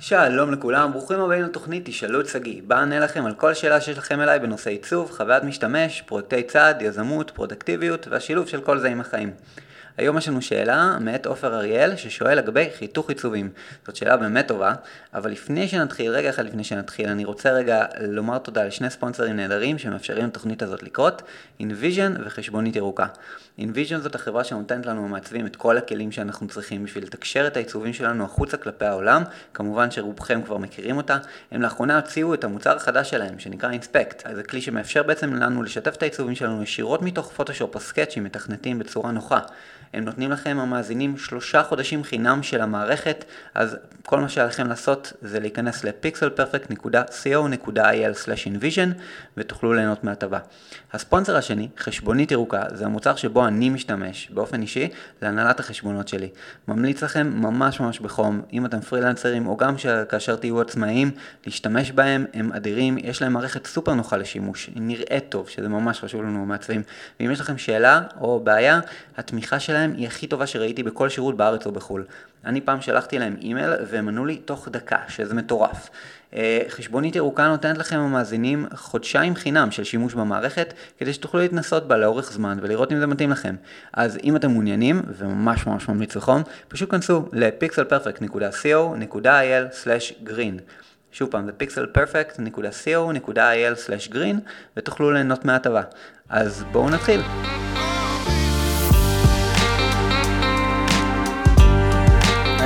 שלום לכולם, ברוכים הבאים לתוכנית תשאלו את שגיא, בה אענה לכם על כל שאלה שיש לכם אליי בנושא עיצוב, חוויית משתמש, פרויקטי צעד, יזמות, פרודקטיביות והשילוב של כל זה עם החיים. היום יש לנו שאלה מאת עופר אריאל ששואל לגבי חיתוך עיצובים. זאת שאלה באמת טובה, אבל לפני שנתחיל, רגע אחד לפני שנתחיל, אני רוצה רגע לומר תודה לשני ספונסרים נהדרים שמאפשרים לתוכנית הזאת לקרות, InVision וחשבונית ירוקה. InVision זאת החברה שנותנת לנו המעצבים את כל הכלים שאנחנו צריכים בשביל לתקשר את העיצובים שלנו החוצה כלפי העולם, כמובן שרובכם כבר מכירים אותה. הם לאחרונה הוציאו את המוצר החדש שלהם שנקרא אינספקט, זה כלי שמאפשר בעצם לנו לשתף את העיצובים שלנו ישירות מתוך פוטושופ או סקאצ'ים מתכנתים בצורה נוחה. הם נותנים לכם המאזינים שלושה חודשים חינם של המערכת, אז כל מה שעליכם לעשות זה להיכנס ל-pixelperfect.co.il/invision ותוכלו ליהנות מהטבה. הספונסר השני, חשבונית ירוקה, זה המוצר שבו אני משתמש באופן אישי להנהלת החשבונות שלי. ממליץ לכם ממש ממש בחום, אם אתם פרילנסרים או גם כאשר תהיו עצמאיים, להשתמש בהם, הם אדירים, יש להם מערכת סופר נוחה לשימוש, נראית טוב, שזה ממש חשוב לנו מעצבים. ואם יש לכם שאלה או בעיה, התמיכה שלהם היא הכי טובה שראיתי בכל שירות בארץ או בחו"ל. אני פעם שלחתי להם אימייל והם ענו לי תוך דקה, שזה מטורף. אה, חשבונית ירוקה נותנת לכם המאזינים חודשיים חינם של שימוש במערכת, כדי שתוכלו להתנסות בה לאורך זמן ולראות אם זה מתאים לכם. אז אם אתם מעוניינים, וממש ממש ממליץ לחום, פשוט כנסו ל-pixelperfect.co.il/green. שוב פעם, זה pixelperfect.co.il/green ותוכלו ליהנות מההטבה. אז בואו נתחיל.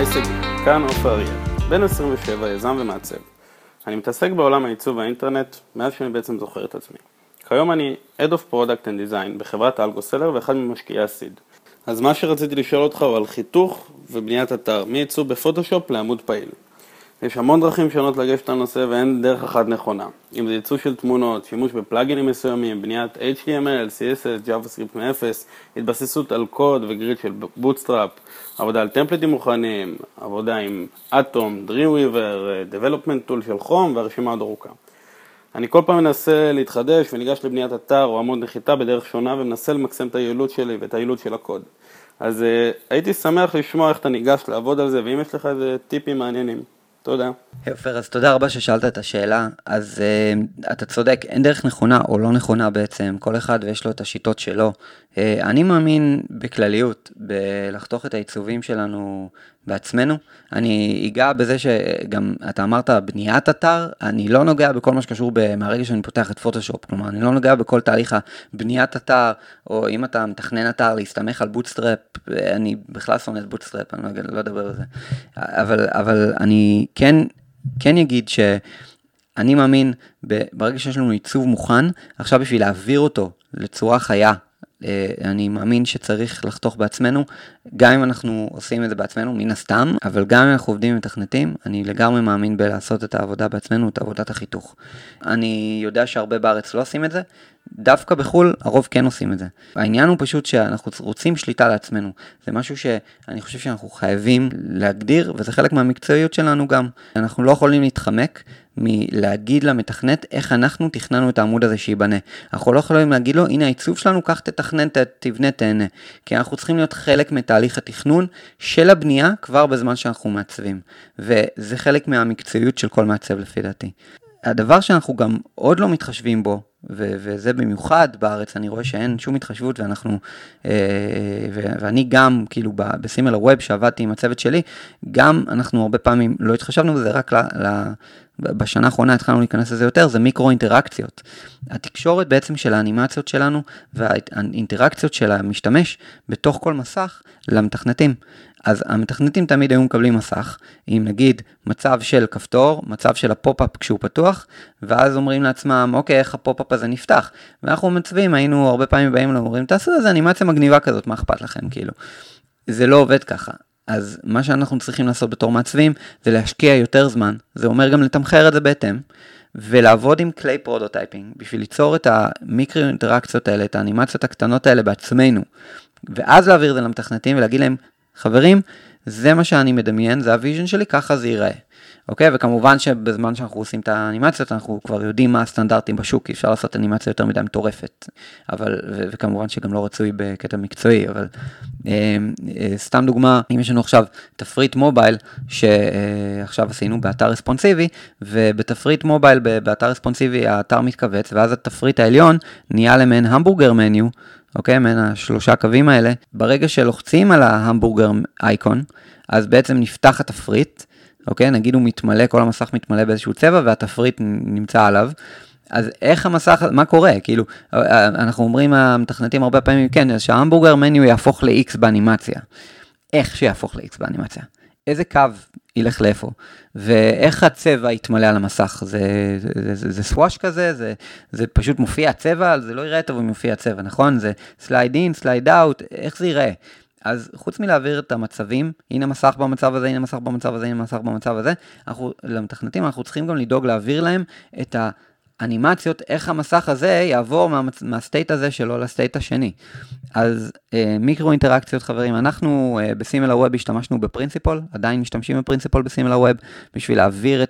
היי שגיא, כאן עופר אריאל, בן 27, יזם ומעצב. אני מתעסק בעולם העיצוב והאינטרנט מאז שאני בעצם זוכר את עצמי. כיום אני Head of Product and Design בחברת אלגוסלר ואחד ממשקיעי ה seed. אז מה שרציתי לשאול אותך הוא על חיתוך ובניית אתר, מעיצוב בפוטושופ לעמוד פעיל. יש המון דרכים שונות לגשת לנושא ואין דרך אחת נכונה. אם זה ייצוא של תמונות, שימוש בפלאגינים מסוימים, בניית HTML, CSS, JavaScript מ-0, התבססות על קוד ו grid של Bootstrap, עבודה על טמפליטים מוכנים, עבודה עם Atom, Dreamweaver, Development Tool של חום והרשימה עוד ארוכה. אני כל פעם מנסה להתחדש וניגש לבניית אתר או עמוד נחיתה בדרך שונה ומנסה למקסם את היעילות שלי ואת היעילות של הקוד. אז uh, הייתי שמח לשמוע איך אתה ניגש לעבוד על זה ואם יש לך איזה טיפים מעניינים. תודה. עופר, אז תודה רבה ששאלת את השאלה. אז uh, אתה צודק, אין דרך נכונה או לא נכונה בעצם, כל אחד ויש לו את השיטות שלו. Uh, אני מאמין בכלליות, בלחתוך את העיצובים שלנו בעצמנו. אני אגע בזה שגם אתה אמרת בניית אתר, אני לא נוגע בכל מה שקשור מהרגע שאני פותח את פוטושופ, כלומר אני לא נוגע בכל תהליך הבניית אתר, או אם אתה מתכנן אתר להסתמך על Bootstrap, אני בכלל שונא את Bootstrap, אני לא, לא אדבר על זה. אבל, אבל אני כן, כן אגיד שאני מאמין, ברגע שיש לנו עיצוב מוכן, עכשיו בשביל להעביר אותו לצורה חיה, אה, אני מאמין שצריך לחתוך בעצמנו, גם אם אנחנו עושים את זה בעצמנו, מן הסתם, אבל גם אם אנחנו עובדים עם מתכנתים, אני לגמרי מאמין בלעשות את העבודה בעצמנו, את עבודת החיתוך. אני יודע שהרבה בארץ לא עושים את זה, דווקא בחו"ל הרוב כן עושים את זה. העניין הוא פשוט שאנחנו רוצים שליטה לעצמנו. זה משהו שאני חושב שאנחנו חייבים להגדיר, וזה חלק מהמקצועיות שלנו גם. אנחנו לא יכולים להתחמק מלהגיד למתכנת איך אנחנו תכננו את העמוד הזה שייבנה. אנחנו לא יכולים להגיד לו, הנה העיצוב שלנו, קח תתכנן, תבנה, תהנה. כי אנחנו צריכים להיות חלק מתהליך התכנון של הבנייה כבר בזמן שאנחנו מעצבים. וזה חלק מהמקצועיות של כל מעצב לפי דעתי. הדבר שאנחנו גם עוד לא מתחשבים בו, ו- וזה במיוחד בארץ, אני רואה שאין שום התחשבות ואנחנו, אה, ו- ואני גם, כאילו בסימל הווב שעבדתי עם הצוות שלי, גם אנחנו הרבה פעמים לא התחשבנו בזה, רק ל- ל- בשנה האחרונה התחלנו להיכנס לזה יותר, זה מיקרו אינטראקציות. התקשורת בעצם של האנימציות שלנו והאינטראקציות של המשתמש בתוך כל מסך למתכנתים. אז המתכנתים תמיד היו מקבלים מסך, עם נגיד מצב של כפתור, מצב של ה pop-up כשהוא פתוח, ואז אומרים לעצמם, אוקיי, איך ה pop-up הזה נפתח? ואנחנו מצביעים, היינו הרבה פעמים באים ואומרים, תעשו איזה אנימציה מגניבה כזאת, מה אכפת לכם, כאילו. זה לא עובד ככה. אז מה שאנחנו צריכים לעשות בתור מעצבים, זה להשקיע יותר זמן, זה אומר גם לתמחר את זה בהתאם, ולעבוד עם כלי prototyping, בשביל ליצור את המיקרו אינטראקציות האלה, את האנימציות הקטנות האלה בעצמנו, ואז להעביר את זה למתכנתים ולהגיד להם, חברים, זה מה שאני מדמיין, זה ה vision שלי, ככה זה ייראה. אוקיי? וכמובן שבזמן שאנחנו עושים את האנימציות, אנחנו כבר יודעים מה הסטנדרטים בשוק, אי אפשר לעשות אנימציה יותר מדי מטורפת. אבל, ו- וכמובן שגם לא רצוי בקטע מקצועי, אבל אה, אה, סתם דוגמה, אם יש לנו עכשיו תפריט מובייל, שעכשיו עשינו באתר רספונסיבי, ובתפריט מובייל באתר רספונסיבי האתר מתכווץ, ואז התפריט העליון נהיה למעין המבורגר מניו, אוקיי? מעין השלושה קווים האלה. ברגע שלוחצים על ההמבורגר אייקון, אז בעצם נפתח התפריט, אוקיי? נגיד הוא מתמלא, כל המסך מתמלא באיזשהו צבע והתפריט נמצא עליו. אז איך המסך, מה קורה? כאילו, אנחנו אומרים המתכנתים הרבה פעמים, כן, אז שההמבורגר מניו יהפוך ל-X באנימציה. איך שיהפוך ל-X באנימציה? איזה קו ילך לאיפה? ואיך הצבע יתמלא על המסך? זה, זה, זה, זה סוואש כזה? זה, זה פשוט מופיע הצבע? זה לא יראה טוב אם יופיע הצבע, נכון? זה slide in, slide out, איך זה ייראה? אז חוץ מלהעביר את המצבים, הנה מסך במצב הזה, הנה מסך במצב הזה, הנה מסך במצב הזה, אנחנו, למתכנתים אנחנו צריכים גם לדאוג להעביר להם את האנימציות, איך המסך הזה יעבור מה, מה state הזה שלו ל state השני. אז אה, מיקרו אינטראקציות חברים, אנחנו אה, ב SimilarWeb השתמשנו ב Principle, עדיין משתמשים ב Principle ב SimilarWeb, בשביל להעביר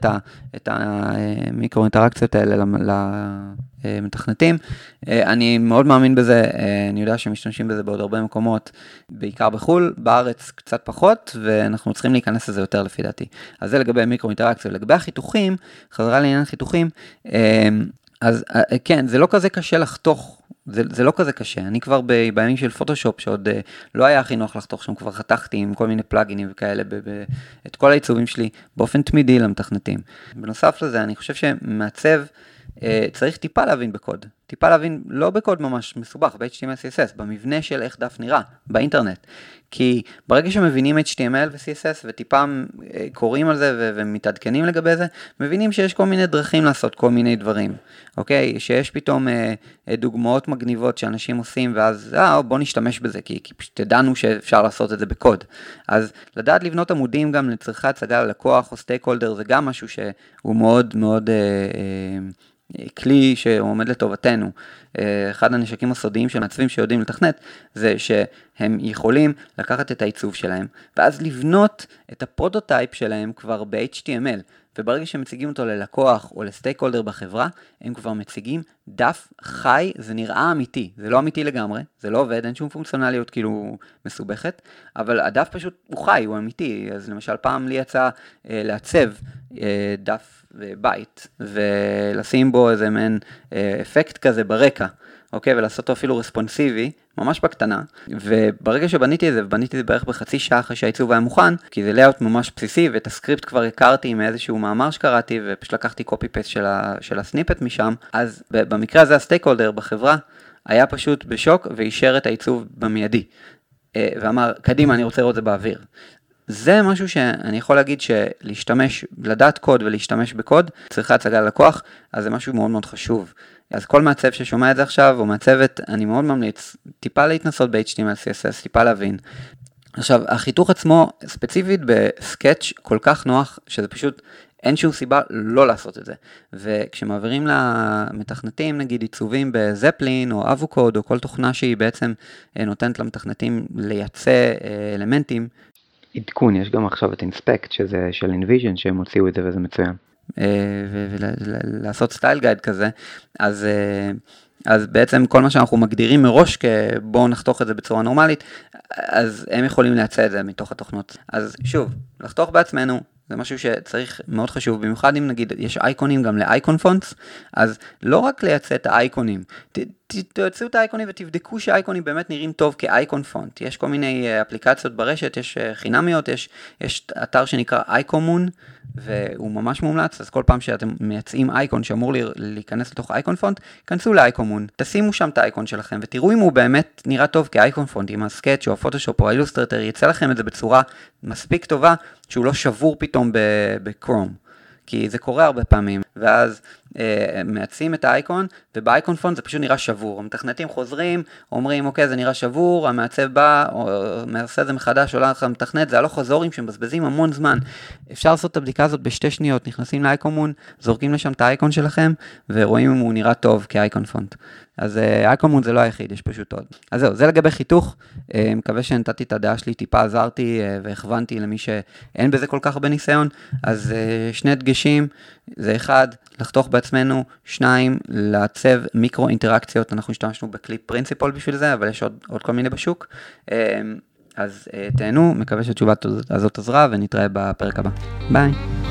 את המיקרו אינטראקציות האלה למתכנתים. אה, אני מאוד מאמין בזה, אה, אני יודע שמשתמשים בזה בעוד הרבה מקומות, בעיקר בחו"ל, בארץ קצת פחות, ואנחנו צריכים להיכנס לזה יותר לפי דעתי. אז זה לגבי מיקרו אינטראקציות. לגבי החיתוכים, חזרה לעניין חיתוכים, אה, אז כן, זה לא כזה קשה לחתוך זה, זה לא כזה קשה, אני כבר ב, בימים של פוטושופ שעוד uh, לא היה הכי נוח לחתוך שם, כבר חתכתי עם כל מיני פלאגינים וכאלה, ב, ב, את כל העיצובים שלי באופן תמידי למתכנתים. בנוסף לזה, אני חושב שמעצב צריך טיפה להבין בקוד, טיפה להבין, לא בקוד ממש מסובך, ב-HTML CSS, במבנה של איך דף נראה, באינטרנט. כי ברגע שמבינים HTML ו-CSS וטיפה אה, קוראים על זה ו- ומתעדכנים לגבי זה, מבינים שיש כל מיני דרכים לעשות כל מיני דברים, אוקיי? שיש פתאום אה, אה דוגמאות מגניבות שאנשים עושים ואז, אה, בוא נשתמש בזה, כי, כי פשוט ידענו שאפשר לעשות את זה בקוד. אז לדעת לבנות עמודים גם לצורך הצגה ללקוח או stakeholder זה גם משהו שהוא מאוד מאוד... אה, אה, כלי שעומד לטובתנו. אה, אחד הנשקים הסודיים של מעצבים שיודעים לתכנת, זה שהם יכולים לקחת את העיצוב שלהם, ואז לבנות את ה prototype שלהם כבר ב-HTML. וברגע שהם מציגים אותו ללקוח או ל stakeholder בחברה, הם כבר מציגים דף חי, זה נראה אמיתי, זה לא אמיתי לגמרי, זה לא עובד, אין שום פונקציונליות כאילו מסובכת, אבל הדף פשוט, הוא חי, הוא אמיתי, אז למשל פעם לי יצא אה, לעצב אה, דף אה, בית, ולשים בו איזה מעין אה, אפקט כזה ברקע, אוקיי, ולעשות אותו אפילו רספונסיבי, ממש בקטנה, וברגע שבניתי את זה, ובניתי את זה בערך בחצי שעה אחרי שהעיצוב היה מוכן, כי זה layout ממש בסיסי, ואת הסקריפט כבר הכרתי מאיזשהו מאמר שקראתי, ופשוט לקחתי copy paste של, של ה snippet משם, אז במקרה הזה ה stakeholder בחברה היה פשוט בשוק ואישר את העיצוב במיידי. אה, ואמר, קדימה, אני רוצה לראות את זה באוויר. זה משהו שאני יכול להגיד שלהשתמש, לדעת קוד ולהשתמש בקוד, צריכה הצגה ללקוח, אז זה משהו מאוד מאוד חשוב. אז כל מעצב ששומע את זה עכשיו, או מעצבת, אני מאוד ממליץ, טיפה להתנסות ב-HTML, CSS, טיפה להבין. עכשיו, החיתוך עצמו, ספציפית בסקאץ', כל כך נוח, שזה פשוט, אין שום סיבה לא לעשות את זה. וכשמעבירים למתכנתים, נגיד עיצובים ב Zeplin או Avocode, או כל תוכנה שהיא בעצם אה, נותנת למתכנתים לייצא אה, אלמנטים, עדכון, יש גם עכשיו את Inspect, שזה של InVision, שהם הוציאו את זה וזה מצוין. ולעשות style guide כזה, אז, אה, אז בעצם כל מה שאנחנו מגדירים מראש כ בואו נחתוך את זה בצורה נורמלית, אז הם יכולים לייצא את זה מתוך התוכנות. אז שוב, לחתוך בעצמנו, זה משהו שצריך, מאוד חשוב, במיוחד אם נגיד יש אייקונים גם ל icon fonts, אז לא רק לייצא את האייקונים, תייצאו את האייקונים ותבדקו שהאייקונים באמת נראים טוב כ icon font. יש כל מיני אה, אפליקציות ברשת, יש חינמיות, יש, יש אתר שנקרא IcoMoon, והוא ממש מומלץ, אז כל פעם שאתם מייצאים אייקון שאמור להיכנס לתוך icon font, כנסו ל IcoMoon, תשימו שם את האייקון שלכם ותראו אם הוא באמת נראה טוב כ icon font, עם ה Sketch או הפוטושופ או האילוסטרטר, יצא לכם את זה בצורה מספיק טובה, שהוא לא שבור פתאום בקרום. כי זה קורה הרבה פעמים, ואז אה, מעצים את האייקון, ובאייקון פונט זה פשוט נראה שבור. המתכנתים חוזרים, אומרים, אוקיי, זה נראה שבור, המעצב בא, או מעשה את זה מחדש, עולה לך מתכנת, זה הלוך חזורים שמבזבזים המון זמן. אפשר לעשות את הבדיקה הזאת בשתי שניות, נכנסים לאייקומון, זורקים לשם את האייקון שלכם, ורואים אם הוא נראה טוב כאייקון פונט. אז אייקומון זה לא היחיד, יש פשוט עוד. אז זהו, זה לגבי חיתוך, מקווה שנתתי את הדעה שלי, טיפה עזרתי והכוונתי למי שאין בזה כל כך הרבה ניסיון, אז שני דגשים, זה אחד, לחתוך בעצמנו, שניים, לעצב מיקרו אינטראקציות, אנחנו השתמשנו בקליפ פרינציפול בשביל זה, אבל יש עוד, עוד כל מיני בשוק. אז תהנו, מקווה שהתשובה הזאת עזרה ונתראה בפרק הבא. ביי.